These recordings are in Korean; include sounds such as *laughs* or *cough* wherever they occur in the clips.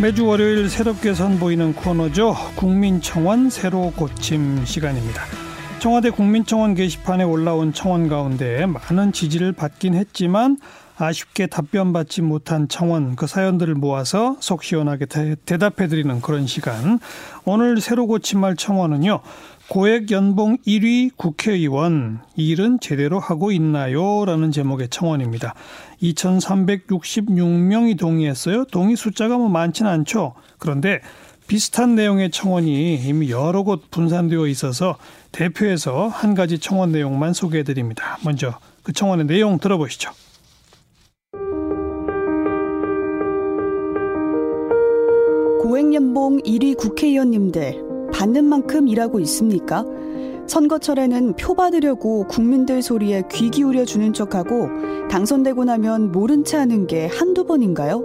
매주 월요일 새롭게 선보이는 코너죠. 국민청원 새로 고침 시간입니다. 청와대 국민청원 게시판에 올라온 청원 가운데 많은 지지를 받긴 했지만 아쉽게 답변 받지 못한 청원 그 사연들을 모아서 속 시원하게 대, 답해 드리는 그런 시간. 오늘 새로 고침할 청원은요. 고액 연봉 1위 국회의원 일은 제대로 하고 있나요? 라는 제목의 청원입니다. 2,366명이 동의했어요. 동의 숫자가 뭐 많지는 않죠. 그런데 비슷한 내용의 청원이 이미 여러 곳 분산되어 있어서 대표해서 한 가지 청원 내용만 소개해 드립니다. 먼저 그 청원의 내용 들어보시죠. 고액연봉 1위 국회의원님들 받는 만큼 일하고 있습니까? 선거철에는 표 받으려고 국민들 소리에 귀 기울여 주는 척하고 당선되고 나면 모른 채 하는 게 한두 번인가요?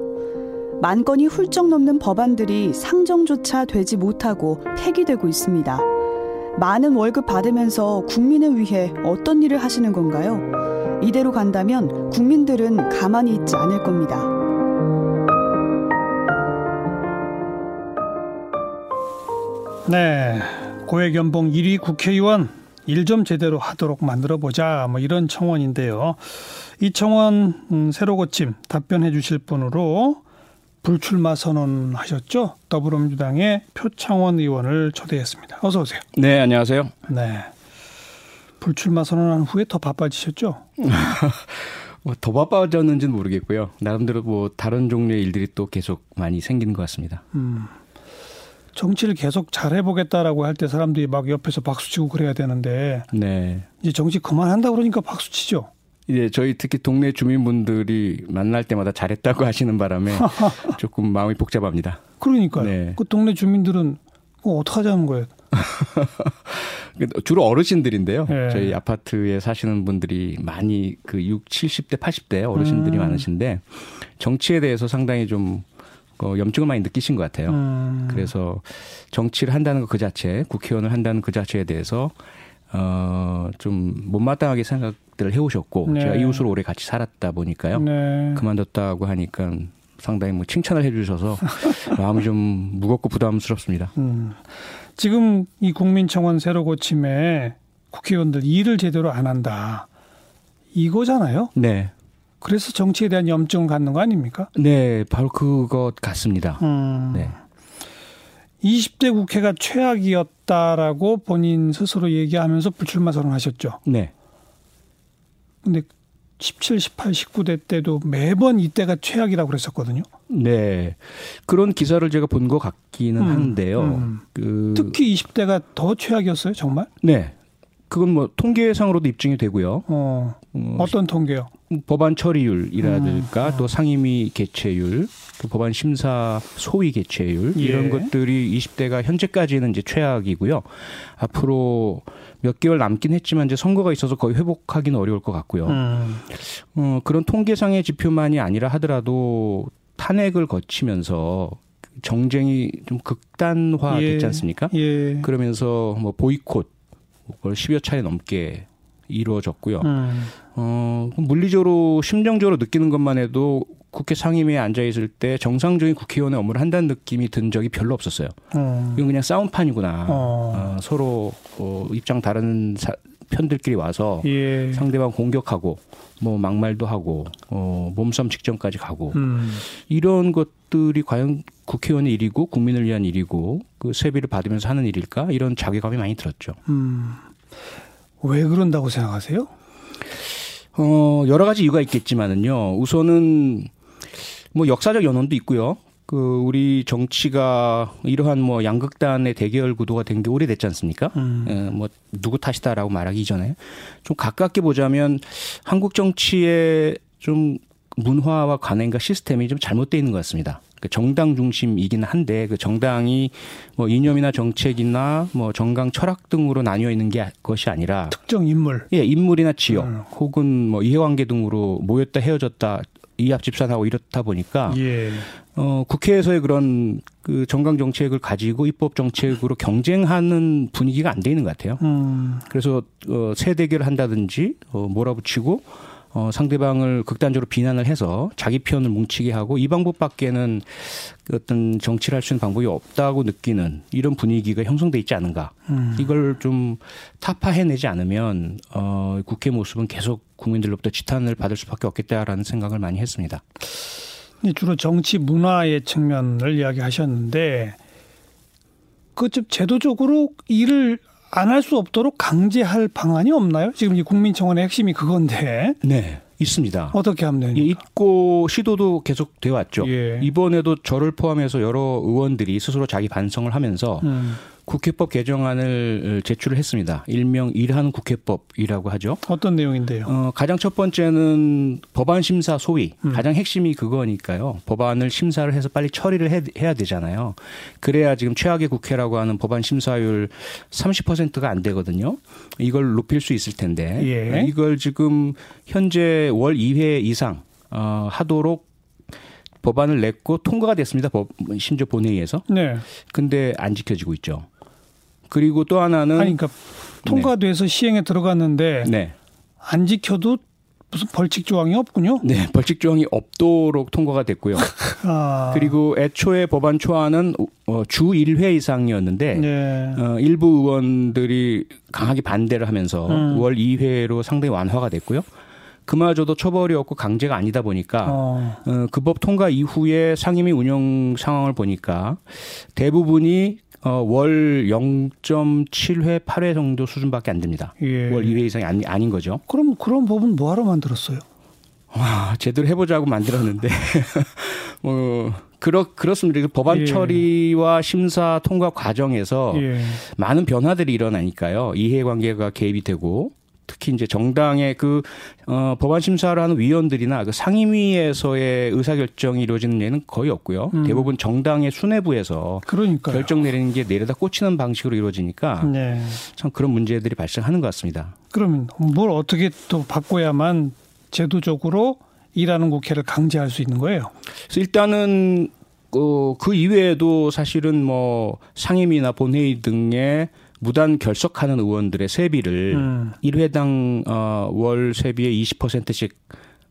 만 건이 훌쩍 넘는 법안들이 상정조차 되지 못하고 폐기되고 있습니다. 많은 월급 받으면서 국민을 위해 어떤 일을 하시는 건가요? 이대로 간다면 국민들은 가만히 있지 않을 겁니다. 네. 고액 연봉 1위 국회의원 일 좀 제대로 하도록 만들어 보자. 뭐 이런 청원인데요. 이 청원 음, 새로 고침 답변해 주실 분으로 불출마 선언하셨죠? 더불어민주당의 표창원 의원을 초대했습니다. 어서 오세요. 네, 안녕하세요. 네. 불출마 선언한 후에 더 바빠지셨죠? *laughs* 뭐더 바빠졌는지는 모르겠고요. 나름대로 뭐 다른 종류의 일들이 또 계속 많이 생기는 것 같습니다. 음. 정치를 계속 잘해보겠다라고 할 때 사람들이 막 옆에서 박수치고 그래야 되는데 네. 이제 정치 그만한다 그러니까 박수치죠. 이제 저희 특히 동네 주민분들이 만날 때마다 잘했다고 하시는 바람에 *laughs* 조금 마음이 복잡합니다. 그러니까요. 네. 그 동네 주민들은 어떡 하자는 거예요? *laughs* 주로 어르신들인데요. 네. 저희 아파트에 사시는 분들이 많이 그 6, 70대, 80대 어르신들이 음. 많으신데 정치에 대해서 상당히 좀 어, 염증을 많이 느끼신 것 같아요. 음. 그래서 정치를 한다는 것 그 자체, 국회의원을 한다는 그 자체에 대해서 어, 좀 못마땅하게 생각들을 해오셨고 네. 제가 이웃으로 오래 같이 살았다 보니까요. 네. 그만뒀다고 하니까 상당히 뭐 칭찬을 해주셔서 *laughs* 마음이 좀 무겁고 부담스럽습니다. 음. 지금 이 국민청원 새로 고침에 국회의원들 일을 제대로 안 한다. 이거잖아요. 네. 그래서 정치에 대한 염증을 갖는 거 아닙니까? 네, 바로 그것 같습니다. 음. 네. 20대 국회가 최악이었다라고 본인 스스로 얘기하면서 불출마 선언하셨죠. 네. 근데 17, 18, 19대 때도 매번 이때가 최악이라고 그랬었거든요. 네. 그런 기사를 제가 본 것 같기는 음, 한데요. 음. 그 특히 20대가 더 최악이었어요, 정말? 네. 그건 뭐 통계상으로도 입증이 되고요. 어, 어떤 통계요? 법안 처리율이라든가 음. 또 상임위 개최율, 또 법안 심사 소위 개최율 예. 이런 것들이 20대가 현재까지는 이제 최악이고요. 앞으로 몇 개월 남긴 했지만 이제 선거가 있어서 거의 회복하기는 어려울 것 같고요. 음. 어, 그런 통계상의 지표만이 아니라 하더라도 탄핵을 거치면서 정쟁이 좀 극단화 예. 됐지 않습니까? 예. 그러면서 뭐 보이콧 그걸 10여 차례 넘게 이루어졌고요. 음. 어, 물리적으로 심정적으로 느끼는 것만 해도 국회 상임위에 앉아 있을 때 정상적인 국회의원의 업무를 한다는 느낌이 든 적이 별로 없었어요. 음. 이건 그냥 싸움판이구나. 어. 어, 서로 어, 입장 다른 사, 편들끼리 와서 예. 상대방 공격하고 뭐 막말도 하고 어, 몸싸움 직전까지 가고 음. 이런 것들이 과연 국회의원의 일이고 국민을 위한 일이고 그 세비를 받으면서 하는 일일까 이런 자괴감이 많이 들었죠. 음. 왜 그런다고 생각하세요? 어, 여러 가지 이유가 있겠지만은요. 우선은 뭐 역사적 연원도 있고요. 그 우리 정치가 이러한 뭐 양극단의 대결 구도가 된 게 오래됐지 않습니까? 음. 에, 예, 뭐 누구 탓이다라고 말하기 전에 좀 가깝게 보자면 한국 정치의 좀 문화와 관행과 시스템이 좀 잘못되어 있는 것 같습니다. 그 정당 중심이긴 한데 그 정당이 뭐 이념이나 정책이나 뭐 정강 철학 등으로 나뉘어 있는 게 것이 아니라 특정 인물 예 인물이나 지역 음. 혹은 뭐 이해관계 등으로 모였다 헤어졌다 이합 집산하고 이렇다 보니까 예. 어 국회에서의 그런 그 정강 정책을 가지고 입법 정책으로 경쟁하는 분위기가 안 돼 있는 것 같아요. 음. 그래서 어 세대결을 한다든지 어 몰아붙이고 어, 상대방을 극단적으로 비난을 해서 자기 편을 뭉치게 하고 이 방법밖에는 어떤 정치를 할 수 있는 방법이 없다고 느끼는 이런 분위기가 형성돼 있지 않은가. 음. 이걸 좀 타파해내지 않으면 어, 국회 모습은 계속 국민들로부터 지탄을 받을 수밖에 없겠다라는 생각을 많이 했습니다. 주로 정치 문화의 측면을 이야기하셨는데 그좀 제도적으로 일을 안 할 수 없도록 강제할 방안이 없나요? 지금 이 국민청원의 핵심이 그건데. 네. 있습니다. 어떻게 하면 됩니까? 예, 있고 시도도 계속 돼 왔죠. 예. 이번에도 저를 포함해서 여러 의원들이 스스로 자기 반성을 하면서 음. 국회법 개정안을 제출을 했습니다. 일명 일한 국회법이라고 하죠. 어떤 내용인데요? 어, 가장 첫 번째는 법안 심사 소위 음. 가장 핵심이 그거니까요. 법안을 심사를 해서 빨리 처리를 해, 해야 되잖아요. 그래야 지금 최악의 국회라고 하는 법안 심사율 30%가 안 되거든요. 이걸 높일 수 있을 텐데 예. 이걸 지금 현재 월 2회 이상 어, 하도록 법안을 냈고 통과가 됐습니다. 법, 심지어 본회의에서. 네. 근데 안 지켜지고 있죠. 그리고 또 하나는 아니 그러니까 통과돼서 시행에 들어갔는데 네. 안 지켜도 무슨 벌칙 조항이 없군요. 네, 벌칙 조항이 없도록 통과가 됐고요. *laughs* 아. 그리고 애초에 법안 초안은 어, 주 1회 이상이었는데 네. 어, 일부 의원들이 강하게 반대를 하면서 음. 월 2회로 상당히 완화가 됐고요. 그마저도 처벌이 없고 강제가 아니다 보니까 어. 어, 그 법 통과 이후에 상임위 운영 상황을 보니까 대부분이 어, 월 0.7회, 8회 정도 수준밖에 안 됩니다. 예. 월 2회 이상이 아니, 아닌 거죠. 그럼 그런 법은 뭐하러 만들었어요? 와, 제대로 해보자고 만들었는데, *laughs* 뭐, 그렇, 그렇습니다. 그 법안 예. 처리와 심사 통과 과정에서 예. 많은 변화들이 일어나니까요. 이해관계가 개입이 되고, 특히 이제 정당의 그, 어, 법안 심사를 하는 위원들이나 그 상임위에서의 의사결정이 이루어지는 예는 거의 없고요. 음. 대부분 정당의 수뇌부에서 그러니까 결정 내리는 게 내려다 꽂히는 방식으로 이루어지니까 네. 참 그런 문제들이 발생하는 것 같습니다. 그러면 뭘 어떻게 또 바꿔야만 제도적으로 일하는 국회를 강제할 수 있는 거예요? 그래서 일단은 어, 그 이외에도 사실은 뭐 상임위나 본회의 등의 무단 결석하는 의원들의 세비를 음. 일 1회당 어, 월 세비의 20%씩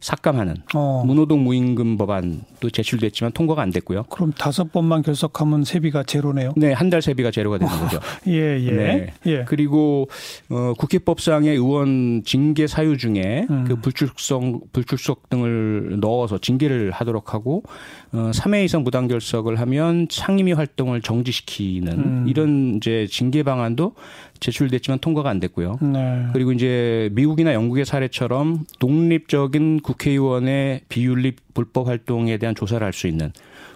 삭감하는 어. 무노동 무임금 법안도 제출됐지만 통과가 안 됐고요. 그럼 다섯 번만 결석하면 세비가 제로네요. 네, 한 달 세비가 제로가 되는 거죠. *laughs* 예, 예. 네. 예. 그리고 어, 국회법상의 의원 징계 사유 중에 음. 그 불출석 불출석 등을 넣어서 징계를 하도록 하고 어, 3회 이상 무단 결석을 하면 상임위 활동을 정지시키는 음. 이런 이제 징계 방안도 제출됐지만 통과가 안 됐고요. 네. 그리고 이제 미국이나 영국의 사례처럼 독립적인 국회의원의 비윤리 불법 활동에 대한 조사를 할 수 있는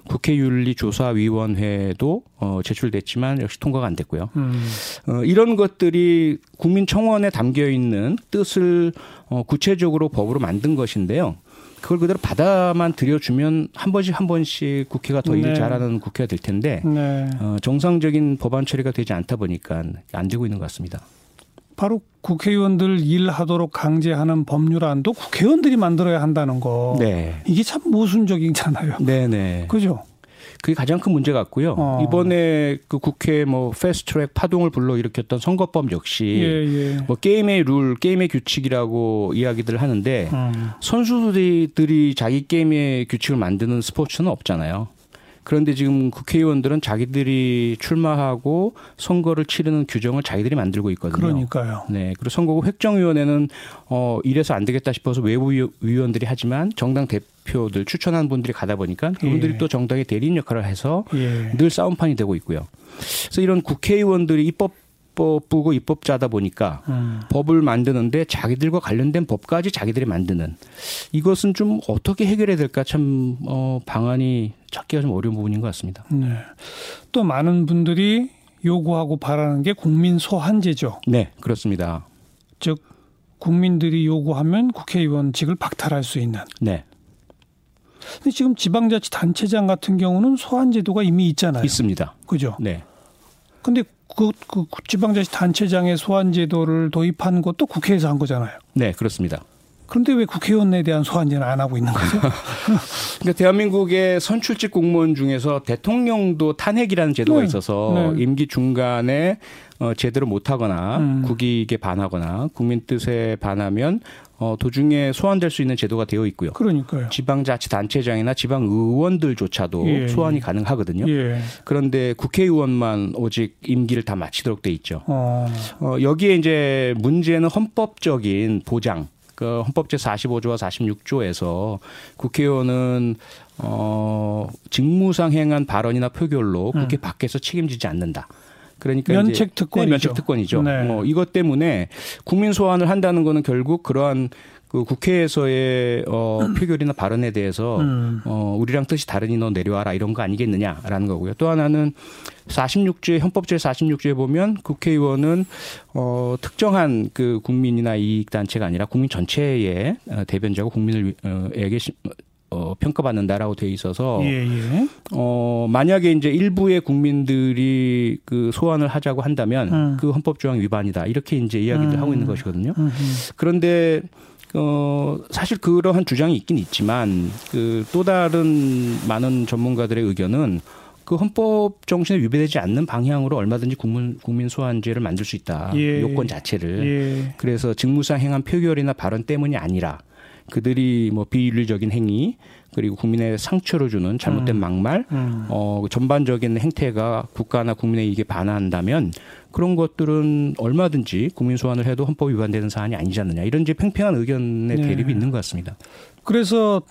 국회윤리조사위원회도 어, 제출됐지만 역시 통과가 안 됐고요. 음. 어, 이런 것들이 국민청원에 담겨 있는 뜻을 어, 구체적으로 법으로 만든 것인데요. 그걸 그대로 받아만 들여주면 한 번씩 한 번씩 국회가 더 네. 일 잘하는 국회가 될 텐데 네. 어, 정상적인 법안 처리가 되지 않다 보니까 안 되고 있는 것 같습니다. 바로 국회의원들 일하도록 강제하는 법률안도 국회의원들이 만들어야 한다는 거. 네. 이게 참 모순적이잖아요. 네네. 그죠? 그게 가장 큰 문제 같고요. 어. 이번에 그 국회 뭐 패스트트랙 파동을 불러일으켰던 선거법 역시 예, 예. 뭐 게임의 룰, 게임의 규칙이라고 이야기들을 하는데 음. 선수들이 자기 게임의 규칙을 만드는 스포츠는 없잖아요. 그런데 지금 국회의원들은 자기들이 출마하고 선거를 치르는 규정을 자기들이 만들고 있거든요. 그러니까요. 네. 그리고 선거구 획정위원회는 어 이래서 안 되겠다 싶어서 외부 위- 위원들이 하지만 정당 대 표들 추천한 분들이 가다 보니까 그분들이 예. 또 정당의 대리인 역할을 해서 예. 늘 싸움판이 되고 있고요. 그래서 이런 국회의원들이 입법부고 입법자다 보니까 음. 법을 만드는데 자기들과 관련된 법까지 자기들이 만드는 이것은 좀 어떻게 해결해야 될까 참 어, 방안이 찾기가 좀 어려운 부분인 것 같습니다. 네. 또 많은 분들이 요구하고 바라는 게 국민 소환제죠. 네, 그렇습니다. 즉 국민들이 요구하면 국회의원직을 박탈할 수 있는. 네, 근데 지금 지방자치단체장 같은 경우는 소환제도가 이미 있잖아요. 있습니다. 그죠? 네, 근데 그, 그 지방자치단체장의 소환제도를 도입한 것도 국회에서 한 거잖아요. 네, 그렇습니다. 그런데 왜 국회의원에 대한 소환제는 안 하고 있는 거죠? *laughs* 그러니까 대한민국의 선출직 공무원 중에서 대통령도 탄핵이라는 제도가 네. 있어서 네. 임기 중간에 어, 제대로 못하거나 음. 국익에 반하거나 국민 뜻에 반하면 어, 도중에 소환될 수 있는 제도가 되어 있고요. 그러니까요. 지방자치단체장이나 지방의원들조차도 예, 소환이 예. 가능하거든요. 예. 그런데 국회의원만 오직 임기를 다 마치도록 돼 있죠. 어. 어, 여기에 이제 문제는 헌법적인 보장. 그 헌법 제 45조와 46조에서 국회의원은 어, 직무상 행한 발언이나 표결로 국회 밖에서 책임지지 않는다. 그러니까 면책 특권이죠. 네, 면책 특권이죠. 네. 어, 이것 때문에 국민 소환을 한다는 거는 결국 그러한 그 국회에서의 어, *clears throat* 표결이나 발언에 대해서 음. 어, 우리랑 뜻이 다르니 너 내려와라 이런 거 아니겠느냐라는 거고요. 또 하나는 46조의 헌법 제 46조에 보면 국회의원은 어, 특정한 그 국민이나 이익 단체가 아니라 국민 전체의 어, 대변자고 국민을 어, 에게 시- 어, 평가받는다라고 돼 있어서 예, 예. 어, 만약에 이제 일부의 국민들이 그 소환을 하자고 한다면 음. 그 헌법 조항 위반이다. 이렇게 이제 이야기를 음. 하고 있는 것이거든요. 음, 음. 그런데 어 사실 그러한 주장이 있긴 있지만 그 또 다른 많은 전문가들의 의견은 그 헌법 정신에 위배되지 않는 방향으로 얼마든지 국민 국민 소환제를 만들 수 있다. 예. 요건 자체를. 예. 그래서 직무상 행한 표결이나 발언 때문이 아니라 그들이 뭐 비윤리적인 행위 그리고 국민의 상처를 주는 잘못된 막말 음. 어, 전반적인 행태가 국가나 국민의 이익에 반한다면 그런 것들은 얼마든지 국민 소환을 해도 헌법 위반되는 사안이 아니지 않느냐 이런 이제 팽팽한 의견의 네. 대립이 있는 것 같습니다. 그래서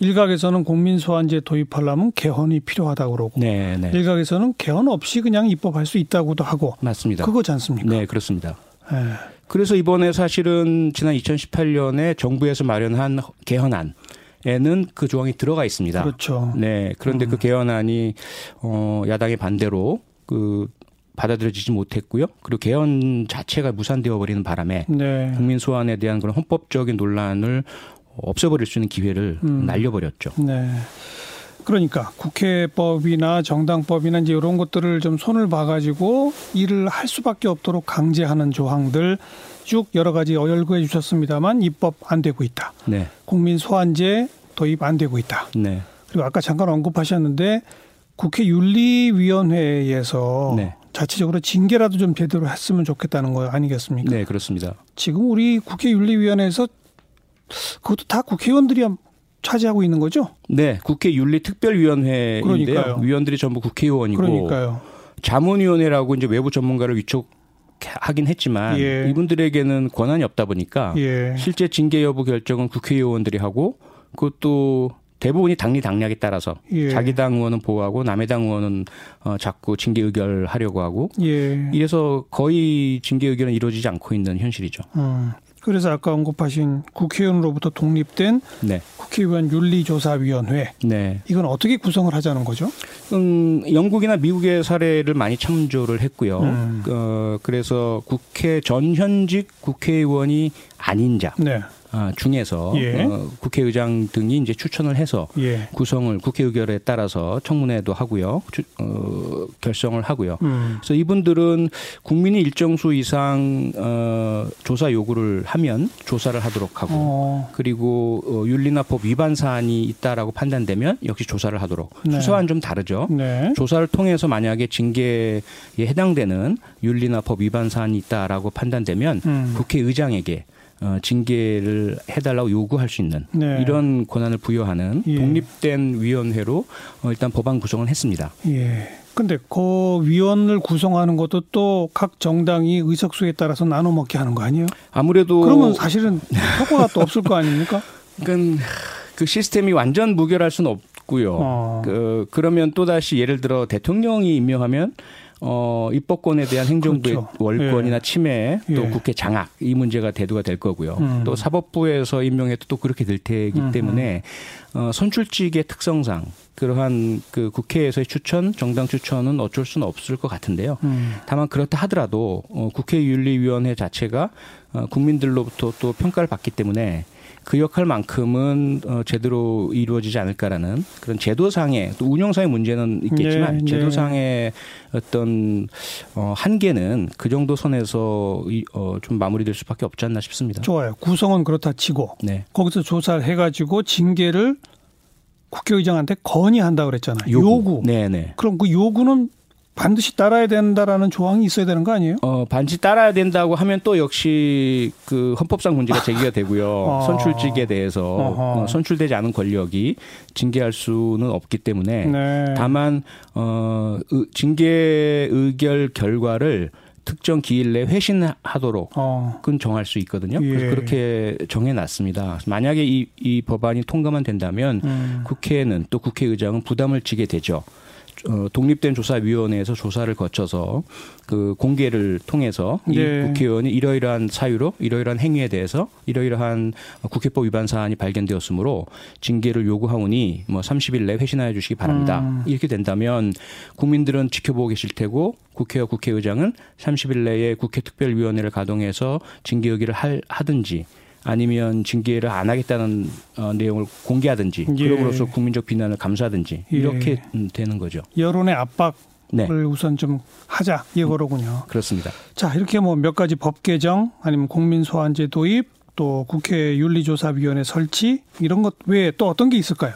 일각에서는 국민 소환제 도입하려면 개헌이 필요하다고 그러고 네, 네. 일각에서는 개헌 없이 그냥 입법할 수 있다고도 하고 맞습니다. 그거지 않습니까? 네, 그렇습니다. 예. 그래서 이번에 사실은 지난 2018년에 정부에서 마련한 개헌안 에는 그 조항이 들어가 있습니다. 그렇죠. 네. 그런데 음. 그 개헌안이 어 야당의 반대로 그 받아들여지지 못했고요. 그리고 개헌 자체가 무산되어 버리는 바람에 네. 국민 소환에 대한 그런 헌법적인 논란을 없애버릴 수 있는 기회를 음. 날려버렸죠. 네. 그러니까 국회법이나 정당법이나 이제 이런 것들을 좀 손을 봐가지고 일을 할 수밖에 없도록 강제하는 조항들 쭉 여러 가지 열거해 주셨습니다만 입법 안 되고 있다. 네, 국민 소환제 도입 안 되고 있다. 네, 그리고 아까 잠깐 언급하셨는데 국회 윤리위원회에서 네. 자체적으로 징계라도 좀 제대로 했으면 좋겠다는 거 아니겠습니까? 네, 그렇습니다. 지금 우리 국회 윤리위원회에서 그것도 다 국회의원들이 차지하고 있는 거죠? 네, 국회 윤리특별위원회인데요. 그러니까요. 위원들이 전부 국회의원이고 그러니까요. 자문위원회라고 이제 외부 전문가를 위촉 하긴 했지만 예. 이분들에게는 권한이 없다 보니까 예. 실제 징계 여부 결정은 국회의원들이 하고 그것도 대부분이 당리 당략에 따라서 예. 자기 당 의원은 보호하고 남의 당 의원은 어, 자꾸 징계 의결하려고 하고 예. 이래서 거의 징계 의결은 이루어지지 않고 있는 현실이죠. 음. 그래서 아까 언급하신 국회의원으로부터 독립된 네, 국회의원 윤리조사위원회 네. 이건 어떻게 구성을 하자는 거죠? 음, 영국이나 미국의 사례를 많이 참조를 했고요. 음. 어, 그래서 국회 전현직 국회의원이 아닌 자 네. 아, 중에서 예. 어, 국회의장 등이 이제 추천을 해서 예. 구성을 국회 의결에 따라서 청문회도 하고요, 주- 어, 결성을 하고요. 음. 그래서 이분들은 국민이 일정 수 이상 어, 조사 요구를 하면 조사를 하도록 하고 어. 그리고 어, 윤리나 법 위반 사안이 있다라고 판단되면 역시 조사를 하도록 네. 수사와는 좀 다르죠. 네. 조사를 통해서 만약에 징계에 해당되는 윤리나 법 위반 사안이 있다라고 판단되면 음. 국회의장에게 어, 징계를 해달라고 요구할 수 있는 네. 이런 권한을 부여하는 예. 독립된 위원회로 어, 일단 법안 구성을 했습니다. 예. 근데 그 위원을 구성하는 것도 또 각 정당이 의석수에 따라서 나눠 먹게 하는 거 아니에요? 아무래도 그러면 사실은 효과가 또 없을 거 아닙니까? *laughs* 그러니까 그 시스템이 완전 무결할 수는 없고요. 어. 그 그러면 또 다시 예를 들어 대통령이 임명하면 어 입법권에 대한 행정부의 그렇죠. 월권이나 침해 또 예. 국회 장악 이 문제가 대두가 될 거고요. 음. 또 사법부에서 임명해도 또 그렇게 될 테기 음흠. 때문에 어 선출직의 특성상 그러한 그 국회에서의 추천, 정당 추천은 어쩔 수는 없을 것 같은데요. 음. 다만 그렇다 하더라도 어, 국회윤리위원회 자체가 어, 국민들로부터 또 평가를 받기 때문에 그 역할만큼은 어, 제대로 이루어지지 않을까라는 그런 제도상의 또 운영상의 문제는 있겠지만 네, 네. 제도상의 어떤 어, 한계는 그 정도 선에서 이, 어, 좀 마무리될 수밖에 없지 않나 싶습니다. 좋아요. 구성은 그렇다 치고 네. 거기서 조사를 해가지고 징계를 국회의장한테 건의한다 그랬잖아요. 요구. 네네. 그럼 그 요구는 반드시 따라야 된다라는 조항이 있어야 되는 거 아니에요? 어, 반드시 따라야 된다고 하면 또 역시 그 헌법상 문제가 제기가 되고요. 어. *laughs* 선출직에 대해서 어허. 어, 선출되지 않은 권력이 징계할 수는 없기 때문에 네. 다만 어, 의- 징계 의결 결과를 특정 기일 내 회신하도록 어. 그건 정할 수 있거든요. 예. 그래서 그렇게 정해놨습니다. 만약에 이, 이 법안이 통과만 된다면 음. 국회는 또 국회의장은 부담을 지게 되죠. 어, 독립된 조사위원회에서 조사를 거쳐서 그 공개를 통해서 이 네. 국회의원이 이러이러한 사유로 이러이러한 행위에 대해서 이러이러한 국회법 위반 사안이 발견되었으므로 징계를 요구하오니 뭐 30일 내 회신하여 주시기 바랍니다. 음. 이렇게 된다면 국민들은 지켜보고 계실 테고 국회와 국회의장은 30일 내에 국회 특별위원회를 가동해서 징계 의결을 할, 하든지 아니면 징계를 안 하겠다는 어, 내용을 공개하든지 예. 그럼으로써 국민적 비난을 감수하든지 예. 이렇게 음, 되는 거죠. 여론의 압박을 네, 우선 좀 하자 이거로군요. 그렇습니다. 자 이렇게 뭐 몇 가지 법 개정 아니면 국민 소환제 도입 또 국회 윤리조사위원회 설치 이런 것 외에 또 어떤 게 있을까요?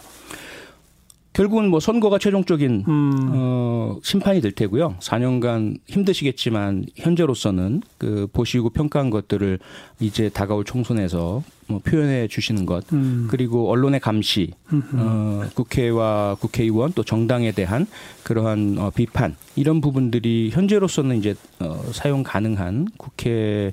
결국은 뭐 선거가 최종적인 음. 어, 심판이 될 테고요. 4년간 힘드시겠지만 현재로서는 그 보시고 평가한 것들을 이제 다가올 총선에서 뭐 표현해 주시는 것 음. 그리고 언론의 감시, 어, 국회와 국회의원 또 정당에 대한 그러한 어, 비판 이런 부분들이 현재로서는 이제 어, 사용 가능한 국회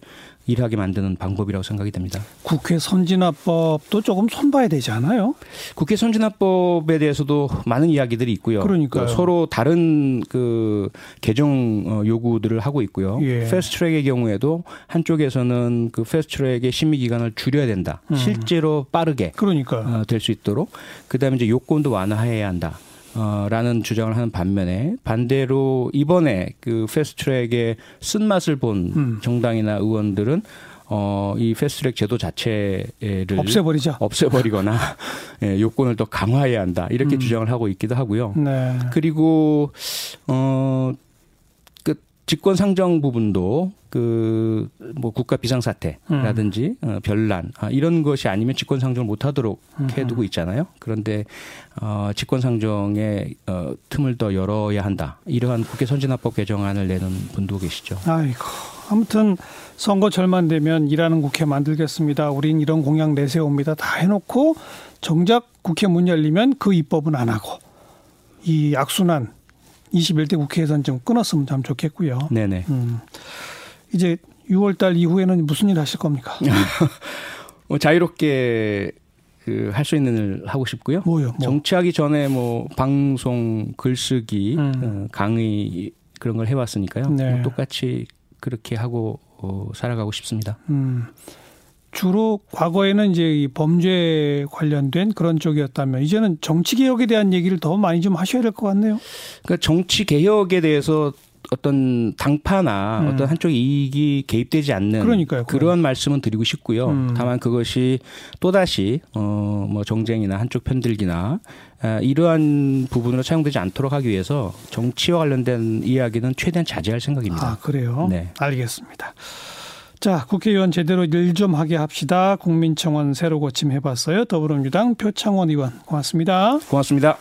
일하게 만드는 방법이라고 생각이 됩니다. 국회 선진화법도 조금 손봐야 되지 않아요? 국회 선진화법에 대해서도 많은 이야기들이 있고요. 그러니까요. 그 서로 다른 그 개정 어, 요구들을 하고 있고요. 예. 패스트트랙의 경우에도 한쪽에서는 그 패스트트랙의 심의 기간을 줄여야 된다. 음. 실제로 빠르게 그러니까 될 수 있도록 그다음에 이제 요건도 완화해야 한다. 어, 라는 주장을 하는 반면에 반대로 이번에 그 패스트트랙의 쓴맛을 본 음. 정당이나 의원들은 어, 이 패스트트랙 제도 자체를 없애버리자. 없애버리거나 *laughs* 예, 요건을 더 강화해야 한다 이렇게 음. 주장을 하고 있기도 하고요. 네. 그리고 어 그 직권 상정 부분도 그 뭐 국가 비상사태라든지 음. 어, 별난 아, 이런 것이 아니면 직권 상정을 못하도록 해두고 있잖아요. 그런데 어, 직권 상정의 어, 틈을 더 열어야 한다. 이러한 국회 선진화법 개정안을 내는 분도 계시죠. 아이고. 아무튼 선거 절만 되면 일하는 국회 만들겠습니다. 우린 이런 공약 내세웁니다. 다 해놓고 정작 국회 문 열리면 그 입법은 안 하고 이 악순환 21대 국회에서는 좀 끊었으면 참 좋겠고요. 네네. 음. 이제 6월달 이후에는 무슨 일 하실 겁니까? 뭐 *laughs* 자유롭게 그 할 수 있는 일 하고 싶고요. 뭐요? 뭐. 정치하기 전에 뭐 방송, 글쓰기, 음. 어, 강의 그런 걸 해왔으니까요. 네. 뭐 똑같이 그렇게 하고 어, 살아가고 싶습니다. 음. 주로 과거에는 이제 이 범죄 관련된 그런 쪽이었다면 이제는 정치 개혁에 대한 얘기를 더 많이 좀 하셔야 될 것 같네요. 그러니까 정치 개혁에 대해서 어떤 당파나 음. 어떤 한쪽 이익이 개입되지 않는 그러니까요. 그러한 말씀은 드리고 싶고요. 음. 다만 그것이 또다시 어뭐 정쟁이나 한쪽 편들기나 아, 이러한 부분으로 사용되지 않도록 하기 위해서 정치와 관련된 이야기는 최대한 자제할 생각입니다. 아, 그래요? 네. 알겠습니다. 자, 국회의원 제대로 일 좀 하게 합시다. 국민청원 새로 고침해봤어요. 더불어민주당 표창원 의원 고맙습니다. 고맙습니다.